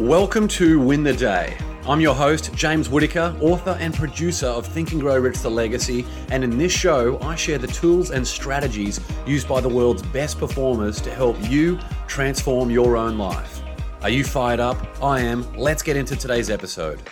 Welcome to Win the Day. I'm your host, James Whittaker, author and producer of Think and Grow Rich The Legacy, and in this show, I share the tools and strategies used by the world's best performers to help you transform your own life. Are you fired up? I am. Let's get into today's episode.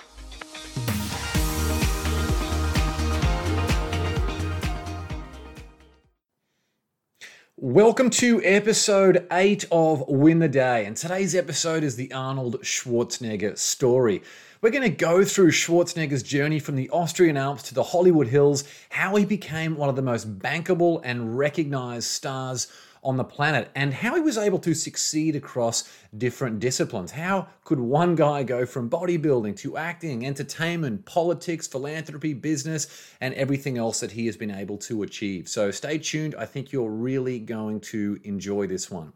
Welcome to episode 8 of Win the Day. And today's episode is the Arnold Schwarzenegger story. We're going to go through Schwarzenegger's journey from the Austrian Alps to the Hollywood Hills, how he became one of the most bankable and recognized stars on the planet and how he was able to succeed across different disciplines. How could one guy go from bodybuilding to acting, entertainment, politics, philanthropy, business, and everything else that he has been able to achieve? So stay tuned. I think you're really going to enjoy this one.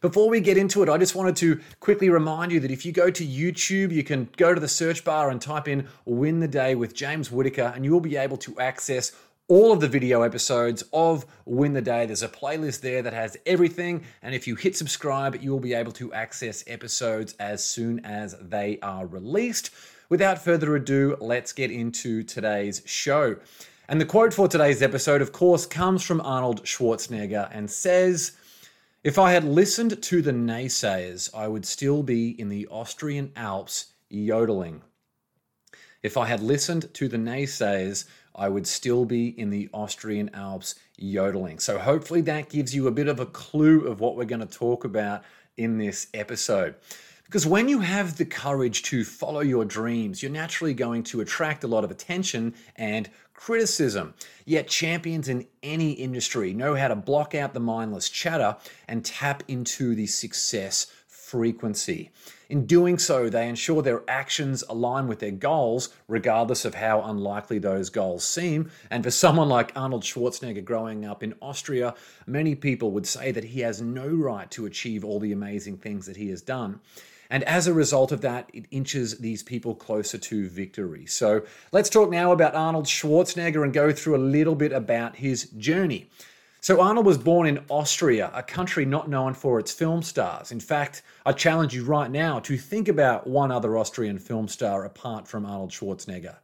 Before we get into it, I just wanted to quickly remind you that if you go to YouTube, you can go to the search bar and type in Win the Day with James Whittaker, and you will be able to access all of the video episodes of Win the Day. There's a playlist there that has everything. And if you hit subscribe, you will be able to access episodes as soon as they are released. Without further ado, let's get into today's show. And the quote for today's episode, of course, comes from Arnold Schwarzenegger and says, If I had listened to the naysayers, I would still be in the Austrian Alps yodeling. If I had listened to the naysayers, I would still be in the Austrian Alps yodeling. So, hopefully, that gives you a bit of a clue of what we're going to talk about in this episode. Because when you have the courage to follow your dreams, you're naturally going to attract a lot of attention and criticism. Yet, champions in any industry know how to block out the mindless chatter and tap into the success frequency. In doing so, they ensure their actions align with their goals, regardless of how unlikely those goals seem. And for someone like Arnold Schwarzenegger growing up in Austria, many people would say that he has no right to achieve all the amazing things that he has done. And as a result of that, it inches these people closer to victory. So let's talk now about Arnold Schwarzenegger and go through a little bit about his journey. So, Arnold was born in Austria, a country not known for its film stars. In fact, I challenge you right now to think about one other Austrian film star apart from Arnold Schwarzenegger.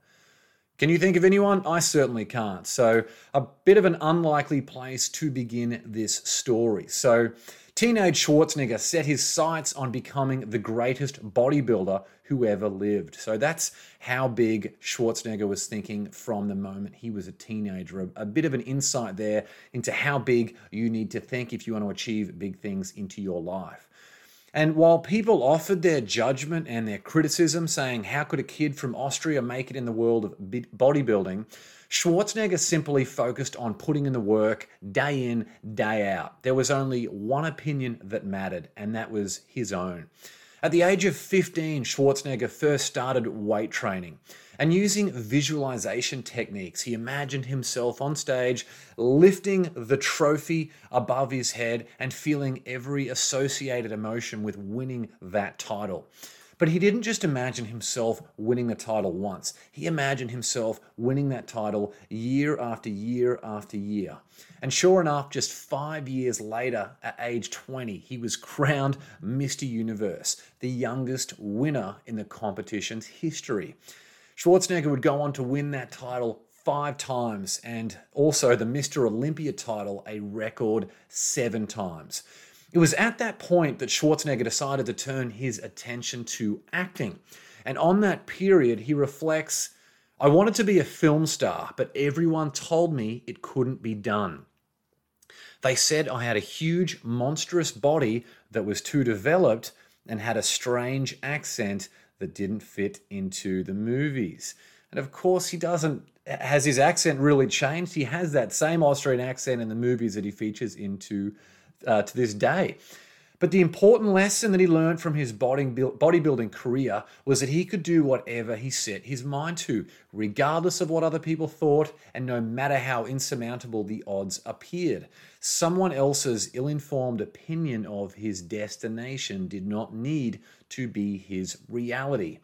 Can you think of anyone? I certainly can't. So, a bit of an unlikely place to begin this story. So, Teenage Schwarzenegger set his sights on becoming the greatest bodybuilder who ever lived. So that's how big Schwarzenegger was thinking from the moment he was a teenager. A, bit of an insight there into how big you need to think if you want to achieve big things into your life. And while people offered their judgment and their criticism, saying, How could a kid from Austria make it in the world of bodybuilding? Schwarzenegger simply focused on putting in the work day in, day out. There was only one opinion that mattered, and that was his own. At the age of 15, Schwarzenegger first started weight training. And using visualization techniques, he imagined himself on stage lifting the trophy above his head and feeling every associated emotion with winning that title. But he didn't just imagine himself winning the title once, he imagined himself winning that title year after year after year. And sure enough, just five years later, at age 20, he was crowned Mr. Universe, the youngest winner in the competition's history. Schwarzenegger would go on to win that title five times and also the Mr. Olympia title a record seven times. It was at that point that Schwarzenegger decided to turn his attention to acting. And on that period, he reflects I wanted to be a film star, but everyone told me it couldn't be done. They said I had a huge, monstrous body that was too developed and had a strange accent that didn't fit into the movies. And of course, he doesn't. Has his accent really changed? He has that same Austrian accent in the movies that he features into uh, to this day. But the important lesson that he learned from his bodybuilding career was that he could do whatever he set his mind to, regardless of what other people thought and no matter how insurmountable the odds appeared. Someone else's ill informed opinion of his destination did not need to be his reality.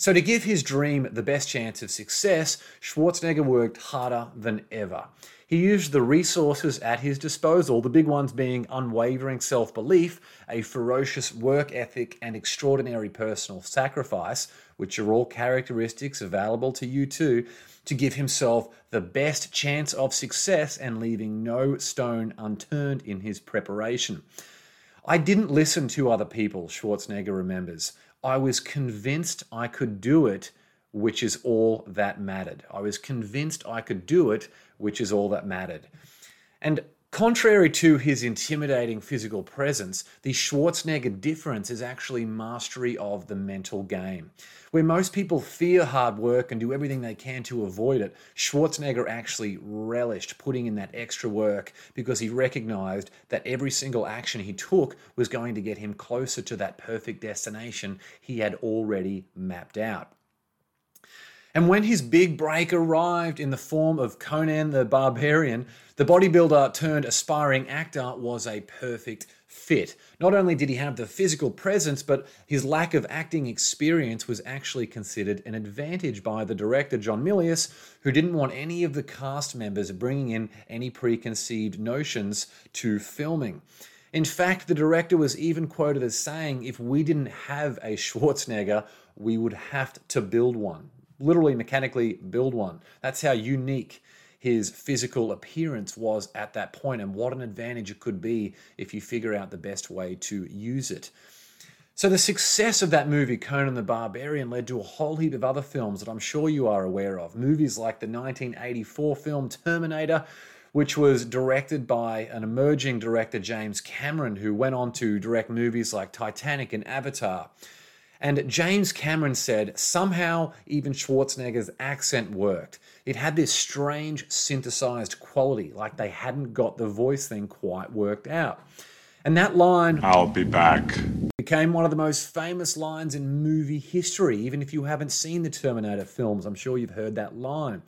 So, to give his dream the best chance of success, Schwarzenegger worked harder than ever. He used the resources at his disposal, the big ones being unwavering self belief, a ferocious work ethic, and extraordinary personal sacrifice, which are all characteristics available to you too, to give himself the best chance of success and leaving no stone unturned in his preparation. I didn't listen to other people, Schwarzenegger remembers. I was convinced I could do it, which is all that mattered. I was convinced I could do it, which is all that mattered. And Contrary to his intimidating physical presence, the Schwarzenegger difference is actually mastery of the mental game. Where most people fear hard work and do everything they can to avoid it, Schwarzenegger actually relished putting in that extra work because he recognized that every single action he took was going to get him closer to that perfect destination he had already mapped out. And when his big break arrived in the form of Conan the Barbarian, the bodybuilder turned aspiring actor was a perfect fit. Not only did he have the physical presence, but his lack of acting experience was actually considered an advantage by the director, John Milius, who didn't want any of the cast members bringing in any preconceived notions to filming. In fact, the director was even quoted as saying, if we didn't have a Schwarzenegger, we would have to build one literally mechanically build one. That's how unique his physical appearance was at that point, and what an advantage it could be if you figure out the best way to use it. So, the success of that movie, Conan the Barbarian, led to a whole heap of other films that I'm sure you are aware of. Movies like the 1984 film Terminator, which was directed by an emerging director, James Cameron, who went on to direct movies like Titanic and Avatar. And James Cameron said somehow even Schwarzenegger's accent worked. It had this strange synthesized quality, like they hadn't got the voice thing quite worked out. And that line, I'll be back, became one of the most famous lines in movie history. Even if you haven't seen the Terminator films, I'm sure you've heard that line.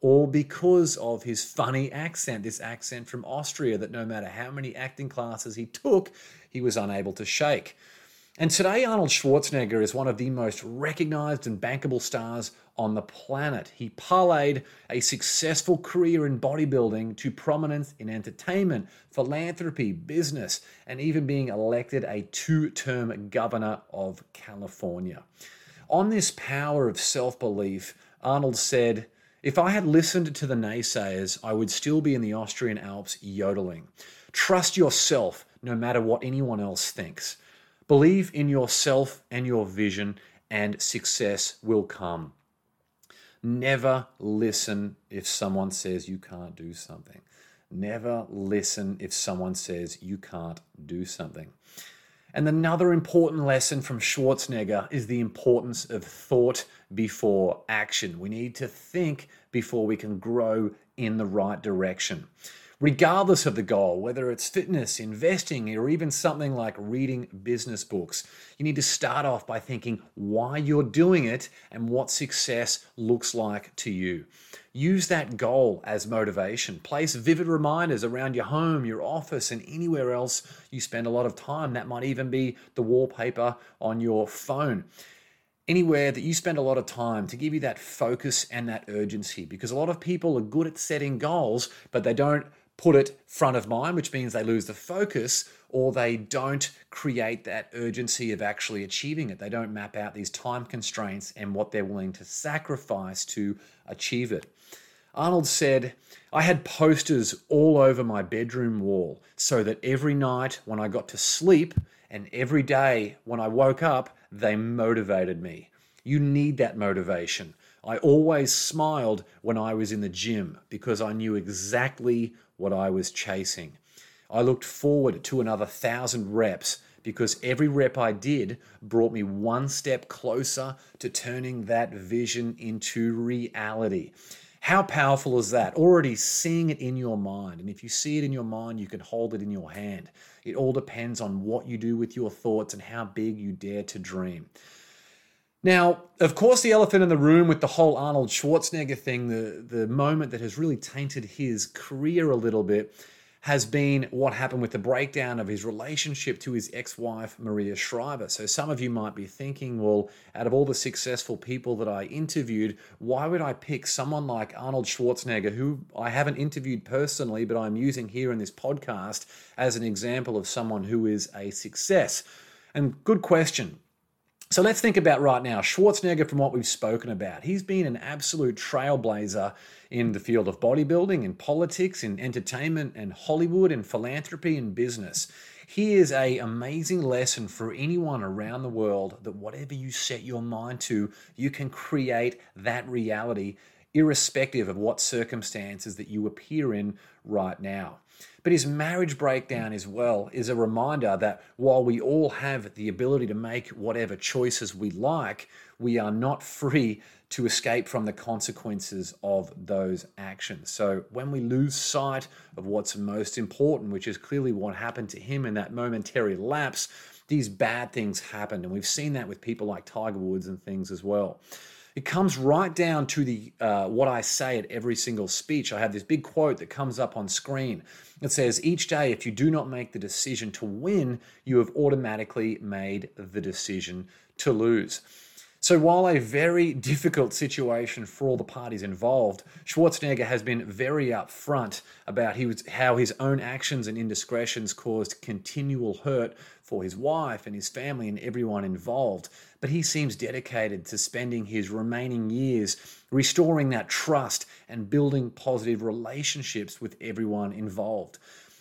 All because of his funny accent, this accent from Austria that no matter how many acting classes he took, he was unable to shake. And today, Arnold Schwarzenegger is one of the most recognized and bankable stars on the planet. He parlayed a successful career in bodybuilding to prominence in entertainment, philanthropy, business, and even being elected a two term governor of California. On this power of self belief, Arnold said, If I had listened to the naysayers, I would still be in the Austrian Alps yodeling. Trust yourself no matter what anyone else thinks. Believe in yourself and your vision, and success will come. Never listen if someone says you can't do something. Never listen if someone says you can't do something. And another important lesson from Schwarzenegger is the importance of thought before action. We need to think before we can grow in the right direction regardless of the goal, whether it's fitness, investing, or even something like reading business books. You need to start off by thinking why you're doing it and what success looks like to you. Use that goal as motivation. Place vivid reminders around your home, your office, and anywhere else you spend a lot of time. That might even be the wallpaper on your phone anywhere that you spend a lot of time to give you that focus and that urgency because a lot of people are good at setting goals, but they don't put it front of mind, which means they lose the focus or they don't create that urgency of actually achieving it. They don't map out these time constraints and what they're willing to sacrifice to achieve it. Arnold said, I had posters all over my bedroom wall so that every night when I got to sleep and every day when I woke up, they motivated me. You need that motivation. I always smiled when I was in the gym because I knew exactly what I was chasing. I looked forward to another thousand reps because every rep I did brought me one step closer to turning that vision into reality. How powerful is that? Already seeing it in your mind. And if you see it in your mind, you can hold it in your hand. It all depends on what you do with your thoughts and how big you dare to dream. Now, of course, the elephant in the room with the whole Arnold Schwarzenegger thing, the, the moment that has really tainted his career a little bit, has been what happened with the breakdown of his relationship to his ex wife, Maria Shriver. So, some of you might be thinking, well, out of all the successful people that I interviewed, why would I pick someone like Arnold Schwarzenegger, who I haven't interviewed personally, but I'm using here in this podcast as an example of someone who is a success? And good question. So let's think about right now Schwarzenegger, from what we've spoken about. He's been an absolute trailblazer in the field of bodybuilding, in politics, in entertainment, and Hollywood, and philanthropy and business. He is a amazing lesson for anyone around the world that whatever you set your mind to, you can create that reality irrespective of what circumstances that you appear in right now. But his marriage breakdown as well is a reminder that while we all have the ability to make whatever choices we like, we are not free to escape from the consequences of those actions. So when we lose sight of what's most important, which is clearly what happened to him in that momentary lapse, these bad things happen. And we've seen that with people like Tiger Woods and things as well. It comes right down to the uh, what I say at every single speech. I have this big quote that comes up on screen. It says, "Each day, if you do not make the decision to win, you have automatically made the decision to lose." So, while a very difficult situation for all the parties involved, Schwarzenegger has been very upfront about how his own actions and indiscretions caused continual hurt for his wife and his family and everyone involved. But he seems dedicated to spending his remaining years restoring that trust and building positive relationships with everyone involved.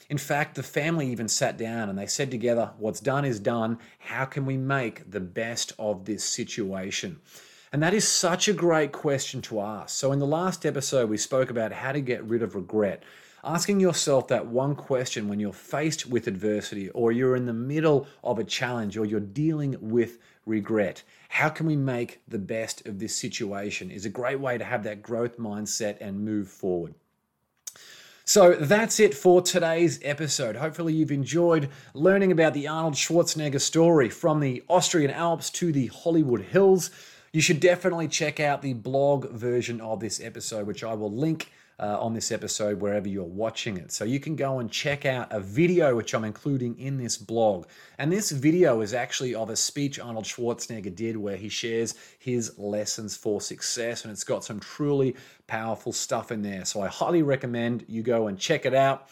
In fact, the family even sat down and they said together, What's done is done. How can we make the best of this situation? And that is such a great question to ask. So, in the last episode, we spoke about how to get rid of regret. Asking yourself that one question when you're faced with adversity or you're in the middle of a challenge or you're dealing with regret. How can we make the best of this situation? Is a great way to have that growth mindset and move forward. So that's it for today's episode. Hopefully, you've enjoyed learning about the Arnold Schwarzenegger story from the Austrian Alps to the Hollywood Hills. You should definitely check out the blog version of this episode, which I will link uh, on this episode wherever you're watching it. So you can go and check out a video which I'm including in this blog. And this video is actually of a speech Arnold Schwarzenegger did where he shares his lessons for success. And it's got some truly powerful stuff in there. So I highly recommend you go and check it out.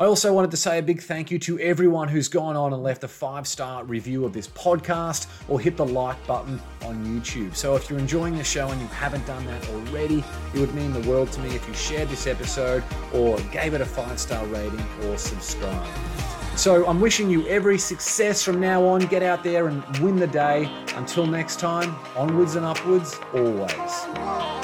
I also wanted to say a big thank you to everyone who's gone on and left a five star review of this podcast or hit the like button on YouTube. So if you're enjoying the show and you haven't done that already, it would mean the world to me if you shared this episode or gave it a five star rating or subscribe. So I'm wishing you every success from now on. Get out there and win the day. Until next time, onwards and upwards, always.